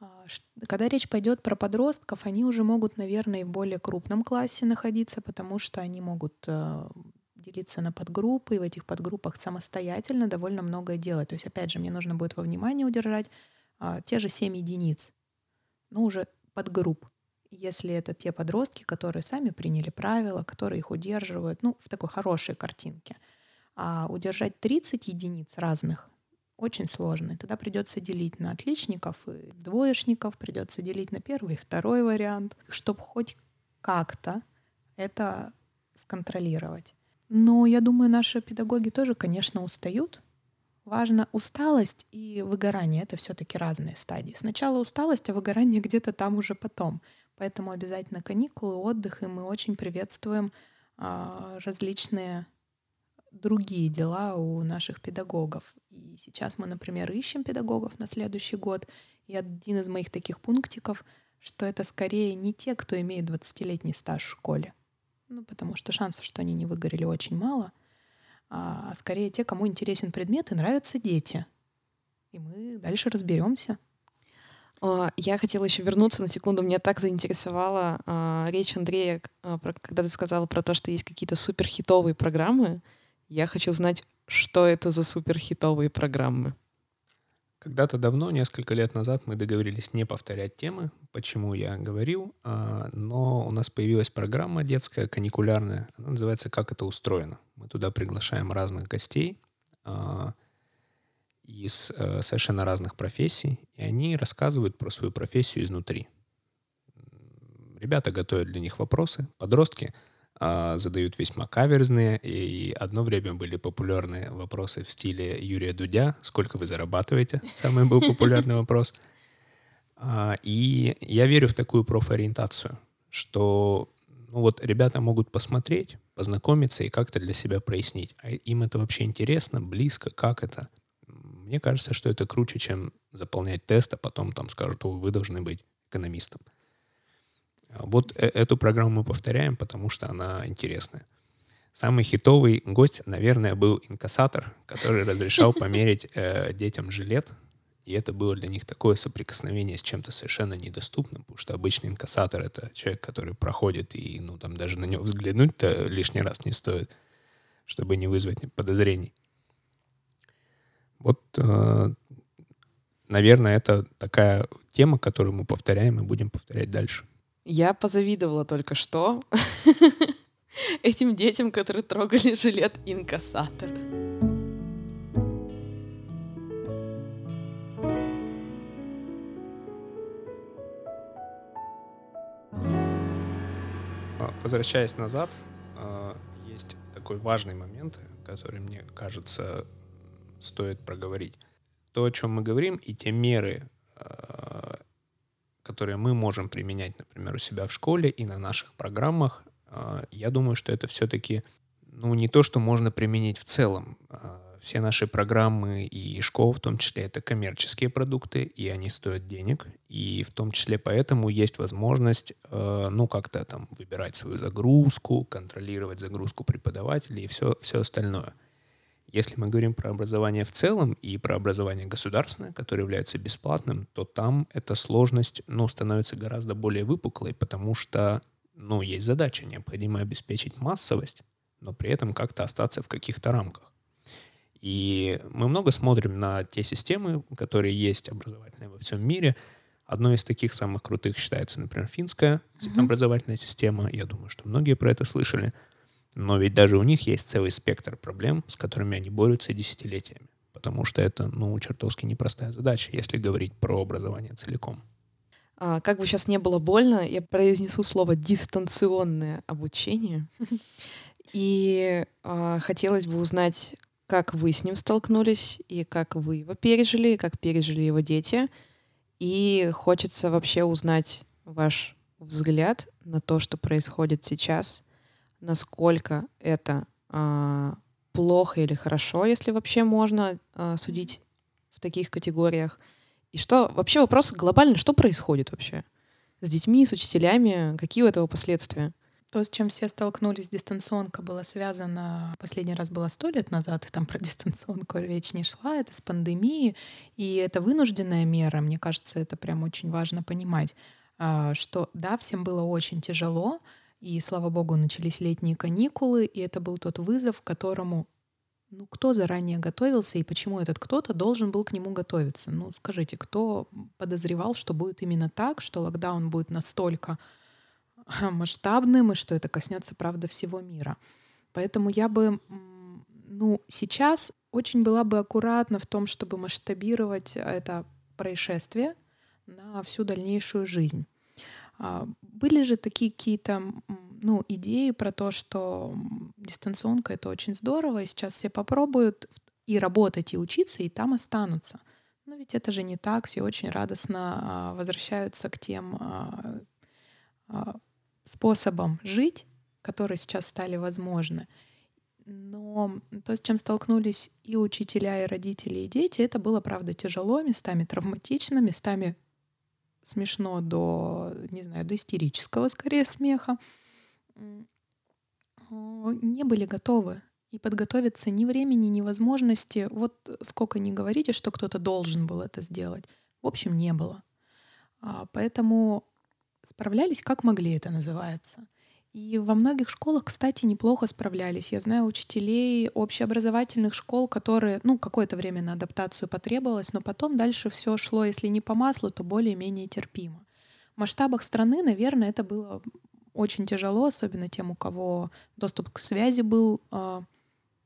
А, когда речь пойдет про подростков, они уже могут, наверное, и в более крупном классе находиться, потому что они могут э, делиться на подгруппы, и в этих подгруппах самостоятельно довольно многое делать. То есть, опять же, мне нужно будет во внимании удержать а, те же 7 единиц, ну, уже подгрупп. Если это те подростки, которые сами приняли правила, которые их удерживают, ну, в такой хорошей картинке. А удержать 30 единиц разных очень сложно. И тогда придется делить на отличников и двоечников, придется делить на первый и второй вариант, чтобы хоть как-то это сконтролировать. Но я думаю, наши педагоги тоже, конечно, устают. Важно усталость и выгорание. Это все-таки разные стадии. Сначала усталость, а выгорание где-то там уже потом. Поэтому обязательно каникулы, отдых, и мы очень приветствуем а, различные другие дела у наших педагогов. И сейчас мы, например, ищем педагогов на следующий год. И один из моих таких пунктиков, что это скорее не те, кто имеет 20-летний стаж в школе, ну, потому что шансов, что они не выгорели, очень мало. А скорее те, кому интересен предмет и нравятся дети. И мы дальше разберемся. Я хотела еще вернуться на секунду. Меня так заинтересовала а, речь Андрея, а, про, когда ты сказала про то, что есть какие-то суперхитовые программы. Я хочу знать, что это за суперхитовые программы. Когда-то давно, несколько лет назад, мы договорились не повторять темы, почему я говорил, а, но у нас появилась программа детская, каникулярная, она называется «Как это устроено». Мы туда приглашаем разных гостей а, из э, совершенно разных профессий, и они рассказывают про свою профессию изнутри. Ребята готовят для них вопросы, подростки — а, задают весьма каверзные, и одно время были популярны вопросы в стиле Юрия Дудя «Сколько вы зарабатываете?» Самый был популярный вопрос. А, и я верю в такую профориентацию, что ну вот ребята могут посмотреть, познакомиться и как-то для себя прояснить. А им это вообще интересно, близко, как это? Мне кажется, что это круче, чем заполнять тест, а потом там скажут, о, вы должны быть экономистом. Вот э, эту программу мы повторяем, потому что она интересная. Самый хитовый гость, наверное, был инкассатор, который разрешал померить э, детям жилет. И это было для них такое соприкосновение с чем-то совершенно недоступным, потому что обычный инкассатор — это человек, который проходит, и ну, там даже на него взглянуть-то лишний раз не стоит, чтобы не вызвать подозрений. Вот, э, наверное, это такая тема, которую мы повторяем и будем повторять дальше. Я позавидовала только что этим детям, которые трогали жилет инкассатора. А, возвращаясь назад, а, есть такой важный момент, который, мне кажется, стоит проговорить. То, о чем мы говорим, и те меры, а, которые мы можем применять, например, у себя в школе и на наших программах, а, я думаю, что это все-таки ну, не то, что можно применить в целом. А, все наши программы и школа в том числе это коммерческие продукты, и они стоят денег. И в том числе поэтому есть возможность, ну, как-то там выбирать свою загрузку, контролировать загрузку преподавателей и все, все остальное – если мы говорим про образование в целом и про образование государственное, которое является бесплатным, то там эта сложность ну, становится гораздо более выпуклой, потому что ну, есть задача, необходимо обеспечить массовость, но при этом как-то остаться в каких-то рамках. И мы много смотрим на те системы, которые есть образовательные во всем мире. Одной из таких самых крутых считается, например, финская mm-hmm. образовательная система. Я думаю, что многие про это слышали. Но ведь даже у них есть целый спектр проблем, с которыми они борются десятилетиями. Потому что это, ну, чертовски непростая задача, если говорить про образование целиком. А, как бы сейчас не было больно, я произнесу слово дистанционное обучение. И а, хотелось бы узнать, как вы с ним столкнулись, и как вы его пережили, и как пережили его дети. И хочется вообще узнать ваш взгляд на то, что происходит сейчас, насколько это а, плохо или хорошо, если вообще можно а, судить в таких категориях. И что вообще вопрос глобальный, что происходит вообще? с детьми, с учителями. Какие у этого последствия? То, с чем все столкнулись, дистанционка была связана, последний раз было сто лет назад, и там про дистанционку речь не шла, это с пандемией, и это вынужденная мера, мне кажется, это прям очень важно понимать, а, что да, всем было очень тяжело, и, слава богу, начались летние каникулы, и это был тот вызов, к которому ну, кто заранее готовился и почему этот кто-то должен был к нему готовиться? Ну, скажите, кто подозревал, что будет именно так, что локдаун будет настолько масштабным и что это коснется, правда, всего мира? Поэтому я бы, ну, сейчас очень была бы аккуратна в том, чтобы масштабировать это происшествие на всю дальнейшую жизнь. А, были же такие какие-то ну, идеи про то, что дистанционка — это очень здорово, и сейчас все попробуют и работать, и учиться, и там останутся. Но ведь это же не так, все очень радостно а, возвращаются к тем а, способам жить, которые сейчас стали возможны. Но то, с чем столкнулись и учителя, и родители, и дети, это было, правда, тяжело, местами травматично, местами смешно до, не знаю, до истерического скорее смеха, не были готовы. И подготовиться ни времени, ни возможности. Вот сколько ни говорите, что кто-то должен был это сделать. В общем, не было. А, поэтому справлялись как могли, это называется. И во многих школах, кстати, неплохо справлялись. Я знаю учителей общеобразовательных школ, которые, ну, какое-то время на адаптацию потребовалось, но потом дальше все шло, если не по маслу, то более-менее терпимо. В масштабах страны, наверное, это было очень тяжело, особенно тем, у кого доступ к связи был, э,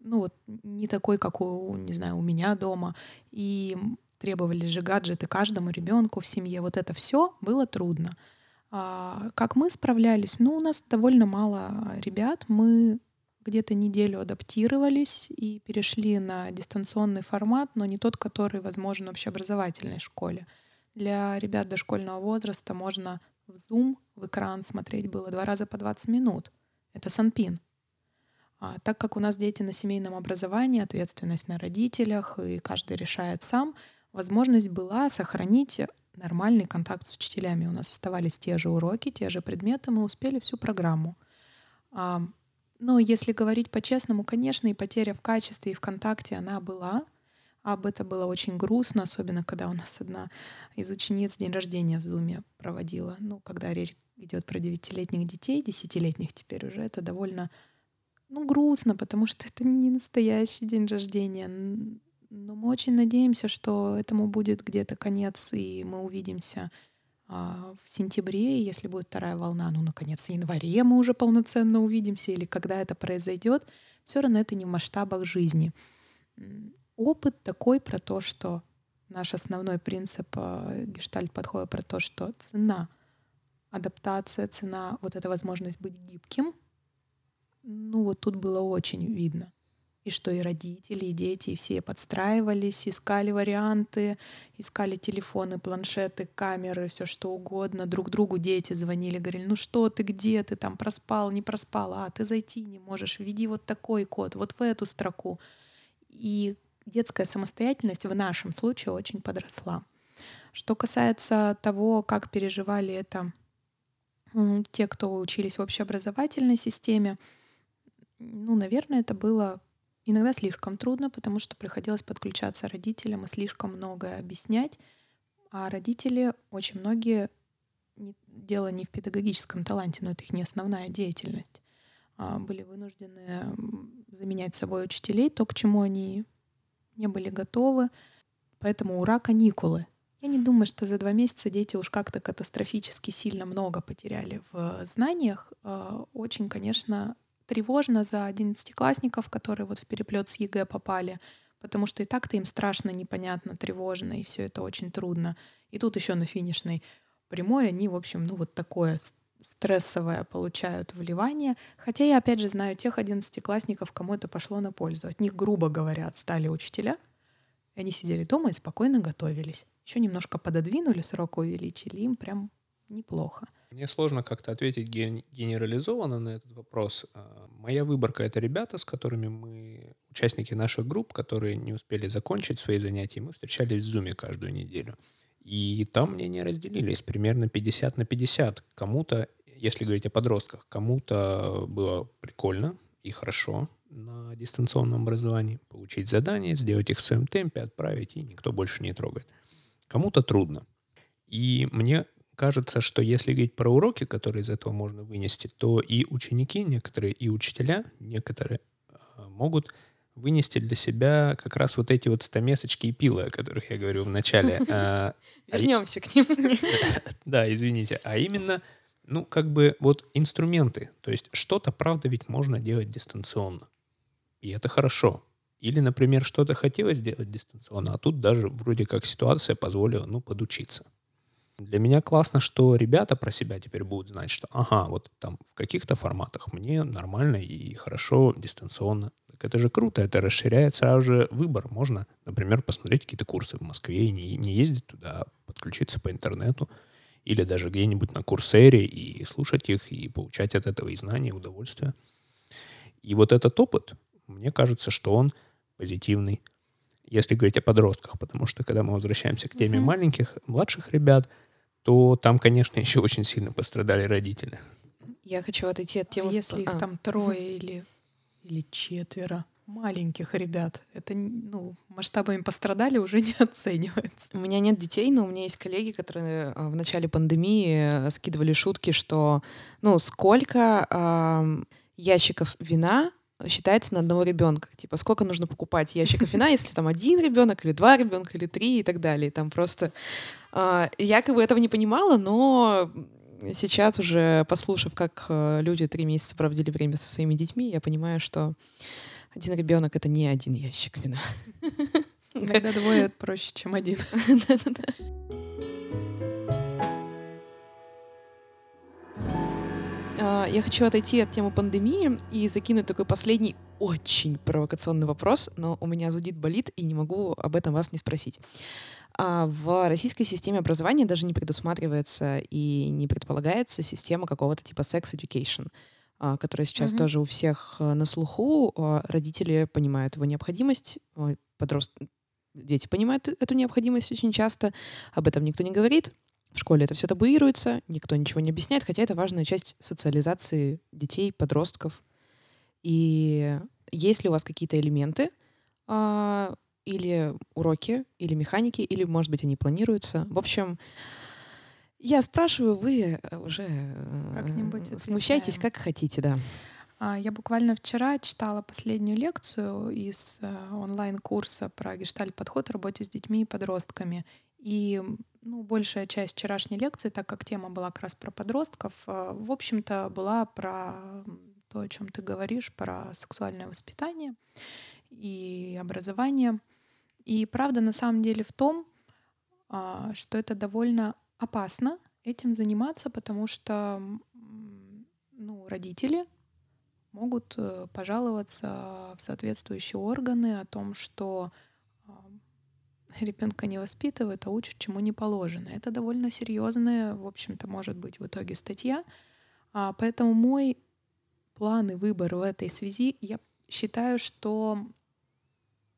ну вот не такой, как у, не знаю, у меня дома, и требовались же гаджеты каждому ребенку в семье. Вот это все было трудно. А, как мы справлялись? Ну, у нас довольно мало ребят. Мы где-то неделю адаптировались и перешли на дистанционный формат, но не тот, который возможен в общеобразовательной школе. Для ребят дошкольного возраста можно в Zoom, в экран смотреть было два раза по 20 минут. Это Санпин. А так как у нас дети на семейном образовании, ответственность на родителях, и каждый решает сам, возможность была сохранить нормальный контакт с учителями. У нас оставались те же уроки, те же предметы, мы успели всю программу. Но если говорить по-честному, конечно, и потеря в качестве и в контакте она была. Об это было очень грустно, особенно когда у нас одна из учениц день рождения в Зуме проводила. Ну, когда речь идет про девятилетних детей, десятилетних теперь уже, это довольно ну, грустно, потому что это не настоящий день рождения. Но мы очень надеемся, что этому будет где-то конец, и мы увидимся а, в сентябре, если будет вторая волна, ну, наконец, в январе мы уже полноценно увидимся, или когда это произойдет, все равно это не в масштабах жизни. Опыт такой про то, что наш основной принцип а, гештальт-подхода про то, что цена адаптация, цена, вот эта возможность быть гибким, ну вот тут было очень видно и что и родители, и дети, и все подстраивались, искали варианты, искали телефоны, планшеты, камеры, все что угодно. Друг другу дети звонили, говорили, ну что ты, где ты, там проспал, не проспал, а ты зайти не можешь, введи вот такой код, вот в эту строку. И детская самостоятельность в нашем случае очень подросла. Что касается того, как переживали это те, кто учились в общеобразовательной системе, ну, наверное, это было Иногда слишком трудно, потому что приходилось подключаться родителям и слишком многое объяснять. А родители, очень многие, дело не в педагогическом таланте, но это их не основная деятельность, а были вынуждены заменять собой учителей, то, к чему они не были готовы. Поэтому ура, каникулы. Я не думаю, что за два месяца дети уж как-то катастрофически сильно много потеряли в знаниях. А, очень, конечно, тревожно за одиннадцатиклассников, которые вот в переплет с ЕГЭ попали, потому что и так-то им страшно, непонятно, тревожно, и все это очень трудно. И тут еще на финишной прямой они, в общем, ну вот такое стрессовое получают вливание. Хотя я, опять же, знаю тех одиннадцатиклассников, кому это пошло на пользу. От них, грубо говоря, отстали учителя, и они сидели дома и спокойно готовились. Еще немножко пододвинули, срок увеличили, им прям неплохо. Мне сложно как-то ответить генерализованно на этот вопрос. А, моя выборка — это ребята, с которыми мы, участники наших групп, которые не успели закончить свои занятия, мы встречались в Зуме каждую неделю. И там мнения разделились примерно 50 на 50. Кому-то, если говорить о подростках, кому-то было прикольно и хорошо на дистанционном образовании, получить задания, сделать их в своем темпе, отправить, и никто больше не трогает. Кому-то трудно. И мне кажется, что если говорить про уроки, которые из этого можно вынести, то и ученики некоторые, и учителя некоторые а, могут вынести для себя как раз вот эти вот стамесочки и пилы, о которых я говорил в начале. А, а Вернемся к ним. Да, извините. А именно, ну, как бы вот инструменты. То есть что-то, правда, ведь можно делать дистанционно. И это хорошо. Или, например, что-то хотелось сделать дистанционно, а тут даже вроде как ситуация позволила, ну, подучиться. Для меня классно, что ребята про себя теперь будут знать, что ага, вот там в каких-то форматах мне нормально и хорошо дистанционно. Так это же круто, это расширяет сразу же выбор. Можно, например, посмотреть какие-то курсы в Москве и не, не ездить туда, а подключиться по интернету или даже где-нибудь на курсере и слушать их, и получать от этого и знания, и удовольствие. И вот этот опыт, мне кажется, что он позитивный, если говорить о подростках, потому что когда мы возвращаемся к теме mm-hmm. маленьких, младших ребят, то там, конечно, еще очень сильно пострадали родители. Я хочу отойти от темы... А если их а. там трое или, или четверо маленьких ребят, это, ну, масштабами пострадали уже не оценивается. У меня нет детей, но у меня есть коллеги, которые а, в начале пандемии э, скидывали шутки, что, ну, сколько э, ящиков вина считается на одного ребенка. Типа, сколько нужно покупать ящиков вина, если там один ребенок, или два ребенка, или три и так далее. Там просто э, я как бы этого не понимала, но сейчас уже послушав, как э, люди три месяца проводили время со своими детьми, я понимаю, что один ребенок это не один ящик вина. Иногда двое проще, чем один. А, я хочу отойти от темы пандемии и закинуть такой последний очень провокационный вопрос, но у меня зудит болит и не могу об этом вас не спросить. А в российской системе образования даже не предусматривается и не предполагается система какого-то типа sex education, а, которая сейчас mm-hmm. тоже у всех э, на слуху. Родители понимают его необходимость, подрост... дети понимают эту необходимость очень часто, об этом никто не говорит, в школе это все табуируется, никто ничего не объясняет, хотя это важная часть социализации детей, подростков. И есть ли у вас какие-то элементы а, или уроки, или механики, или, может быть, они планируются? В общем, я спрашиваю, вы уже э, смущайтесь, как хотите, да. А, я буквально вчера читала последнюю лекцию из э, онлайн-курса про гештальт-подход в работе с детьми и подростками. И ну, большая часть вчерашней лекции, так как тема была как раз про подростков, э, в общем-то, была про то, о чем ты говоришь, про сексуальное воспитание и образование. И правда на самом деле в том, а, что это довольно опасно этим заниматься, потому что ну, родители могут э, пожаловаться в соответствующие органы о том, что ребенка не воспитывают, а учат, чему не положено. Это довольно серьезная, в общем-то, может быть в итоге статья. А, поэтому мой план и выбор в этой связи, я считаю, что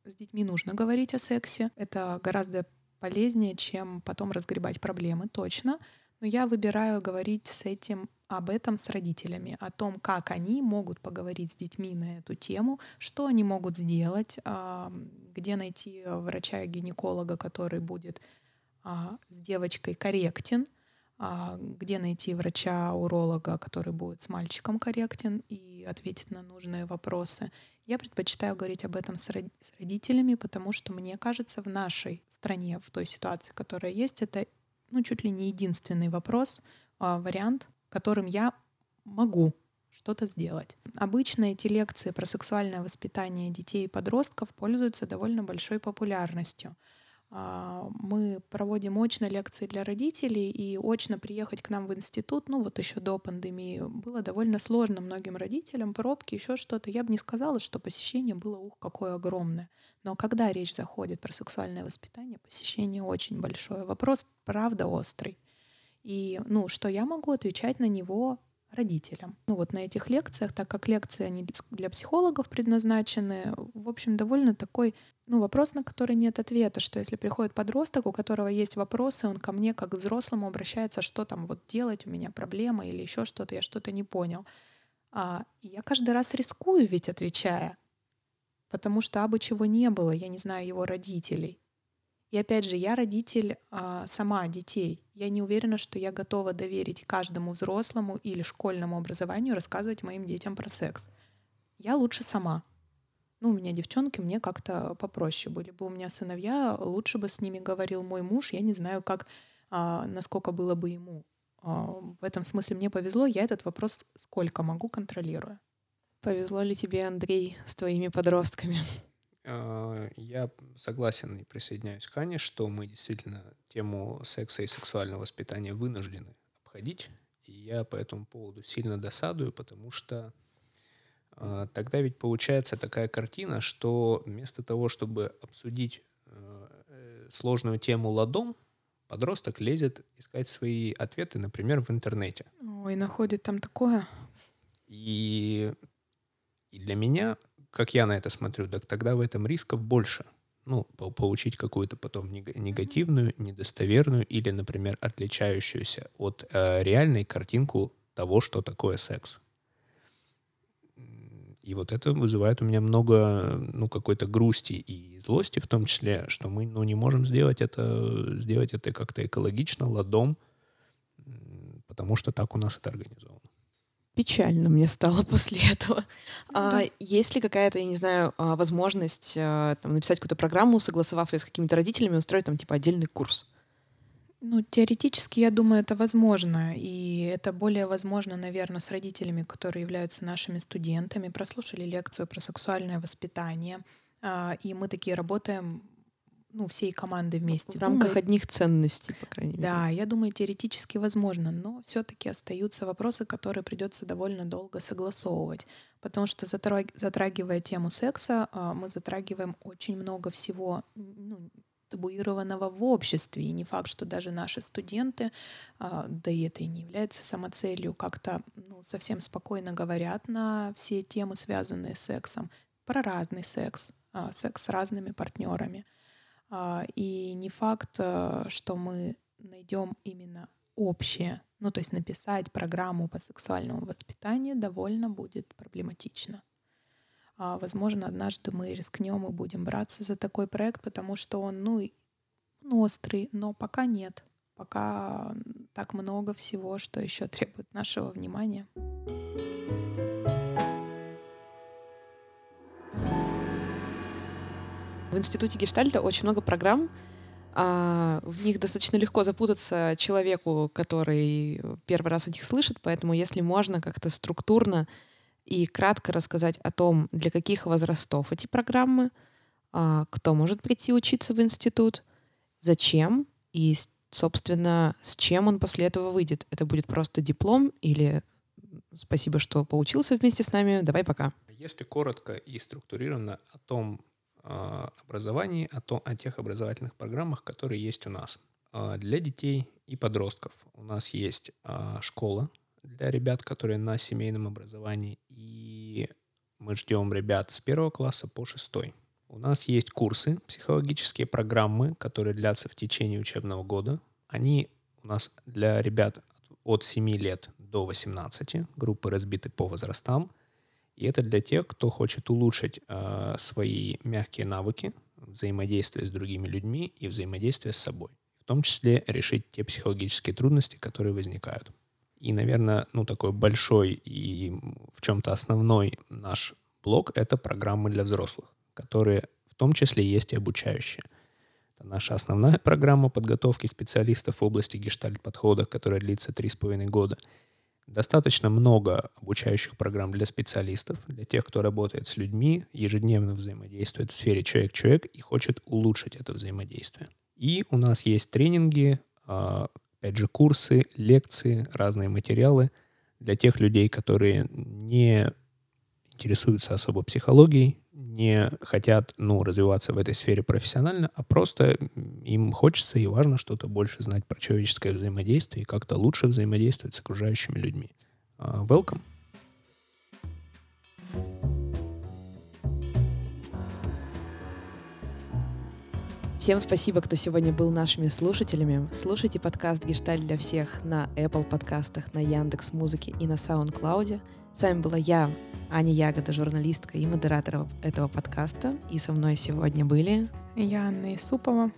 с детьми нужно говорить о сексе. Это гораздо полезнее, чем потом разгребать проблемы, точно. Но я выбираю говорить с этим об этом с родителями, о том, как они могут поговорить с детьми на эту тему, что они могут сделать, где найти врача-гинеколога, который будет а, с девочкой корректен, а, где найти врача-уролога, который будет с мальчиком корректен и ответит на нужные вопросы. Я предпочитаю говорить об этом с родителями, потому что мне кажется, в нашей стране, в той ситуации, которая есть, это ну, чуть ли не единственный вопрос, а, вариант, которым я могу что-то сделать. Обычно эти лекции про сексуальное воспитание детей и подростков пользуются довольно большой популярностью. А, мы проводим очно лекции для родителей, и очно приехать к нам в институт, ну вот еще до пандемии, было довольно сложно многим родителям, пробки, еще что-то. Я бы не сказала, что посещение было, ух, какое огромное. Но когда речь заходит про сексуальное воспитание, посещение очень большое. Вопрос, правда, острый. И, ну, что я могу отвечать на него родителям. Ну вот на этих лекциях, так как лекции они для психологов предназначены, в общем, довольно такой ну, вопрос, на который нет ответа, что если приходит подросток, у которого есть вопросы, он ко мне как к взрослому обращается, что там вот делать, у меня проблема или еще что-то, я что-то не понял. А я каждый раз рискую ведь отвечая, потому что абы чего не было, я не знаю его родителей. И опять же, я родитель а, сама детей. Я не уверена, что я готова доверить каждому взрослому или школьному образованию рассказывать моим детям про секс. Я лучше сама. Ну, у меня девчонки, мне как-то попроще были бы. У меня сыновья, лучше бы с ними говорил мой муж. Я не знаю, как, а, насколько было бы ему. А, в этом смысле мне повезло. Я этот вопрос сколько могу контролирую. Повезло ли тебе, Андрей, с твоими подростками? А, я согласен и присоединяюсь к Ане, что мы действительно тему секса и сексуального воспитания вынуждены обходить. И я по этому поводу сильно досадую, потому что э, тогда ведь получается такая картина, что вместо того, чтобы обсудить э, сложную тему ладом, подросток лезет искать свои ответы, например, в интернете. Ой, находит там такое. И, и для меня как я на это смотрю, так тогда в этом рисков больше. Ну, получить какую-то потом негативную, недостоверную или, например, отличающуюся от э, реальной картинку того, что такое секс. И вот это вызывает у меня много, ну, какой-то грусти и злости в том числе, что мы, ну, не можем сделать это, сделать это как-то экологично, ладом, потому что так у нас это организовано печально мне стало после этого. Ну да. А, есть ли какая-то, я не знаю, а, возможность а, там, написать какую-то программу, согласовав ее с какими-то родителями, устроить там типа отдельный курс? Ну, теоретически, я думаю, это возможно. И это более возможно, наверное, с родителями, которые являются нашими студентами, прослушали лекцию про сексуальное воспитание. И мы такие работаем ну, всей команды вместе. В рамках думаю, одних ценностей, по крайней мере. Да, я думаю, теоретически возможно, но все-таки остаются вопросы, которые придется довольно долго согласовывать. Потому что затрагивая тему секса, а, мы затрагиваем очень много всего ну, табуированного в обществе. И не факт, что даже наши студенты, а, да и это и не является самоцелью, как-то ну, совсем спокойно говорят на все темы, связанные с сексом, про разный секс, а, секс с разными партнерами. А, и не факт, э, что мы найдем именно общее. Ну, то есть написать программу по сексуальному воспитанию довольно будет проблематично. А, возможно, однажды мы рискнем и будем браться за такой проект, потому что он, ну, ну, острый, но пока нет. Пока так много всего, что еще требует нашего внимания. В институте Гештальта очень много программ, а, в них достаточно легко запутаться человеку, который первый раз о них слышит, поэтому если можно как-то структурно и кратко рассказать о том, для каких возрастов эти программы, а, кто может прийти учиться в институт, зачем и, собственно, с чем он после этого выйдет. Это будет просто диплом или спасибо, что поучился вместе с нами, давай пока. Если коротко и структурированно о том, образовании, о, том, о тех образовательных программах, которые есть у нас. А, для детей и подростков у нас есть а, школа для ребят, которые на семейном образовании, и мы ждем ребят с первого класса по шестой. У нас есть курсы, психологические программы, которые длятся в течение учебного года. Они у нас для ребят от 7 лет до 18, группы разбиты по возрастам – и это для тех, кто хочет улучшить э, свои мягкие навыки взаимодействия с другими людьми и взаимодействия с собой. В том числе решить те психологические трудности, которые возникают. И, наверное, ну, такой большой и в чем-то основной наш блок — это программы для взрослых, которые в том числе есть и обучающие. Это наша основная программа подготовки специалистов в области гештальт-подхода, которая длится три с половиной года — Достаточно много обучающих программ для специалистов, для тех, кто работает с людьми, ежедневно взаимодействует в сфере человек-человек и хочет улучшить это взаимодействие. И у нас есть тренинги, а, опять же, курсы, лекции, разные материалы для тех людей, которые не интересуются особо психологией, не хотят ну, развиваться в этой сфере профессионально, а просто им хочется и важно что-то больше знать про человеческое взаимодействие и как-то лучше взаимодействовать с окружающими людьми. welcome. Всем спасибо, кто сегодня был нашими слушателями. Слушайте подкаст «Гешталь для всех» на Apple подкастах, на Яндекс Музыке и на SoundCloud. С вами была я, Аня Ягода, журналистка и модератор этого подкаста. И со мной сегодня были... Я Анна Исупова.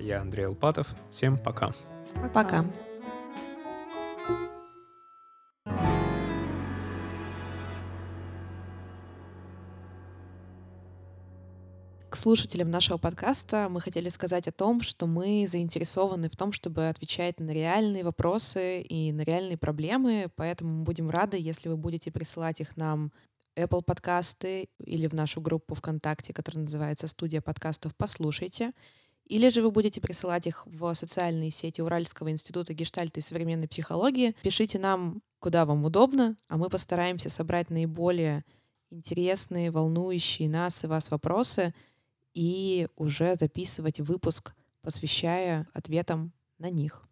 Я Андрей Алпатов. Всем пока. Пока. пока. К слушателям нашего подкаста мы хотели сказать о том, что мы заинтересованы в том, чтобы отвечать на реальные вопросы и на реальные проблемы, поэтому мы будем рады, если вы будете присылать их нам Apple подкасты или в нашу группу ВКонтакте, которая называется «Студия подкастов. Послушайте». Или же вы будете присылать их в социальные сети Уральского института гештальта и современной психологии. Пишите нам, куда вам удобно, а мы постараемся собрать наиболее интересные, волнующие нас и вас вопросы — и уже записывать выпуск, посвящая ответам на них.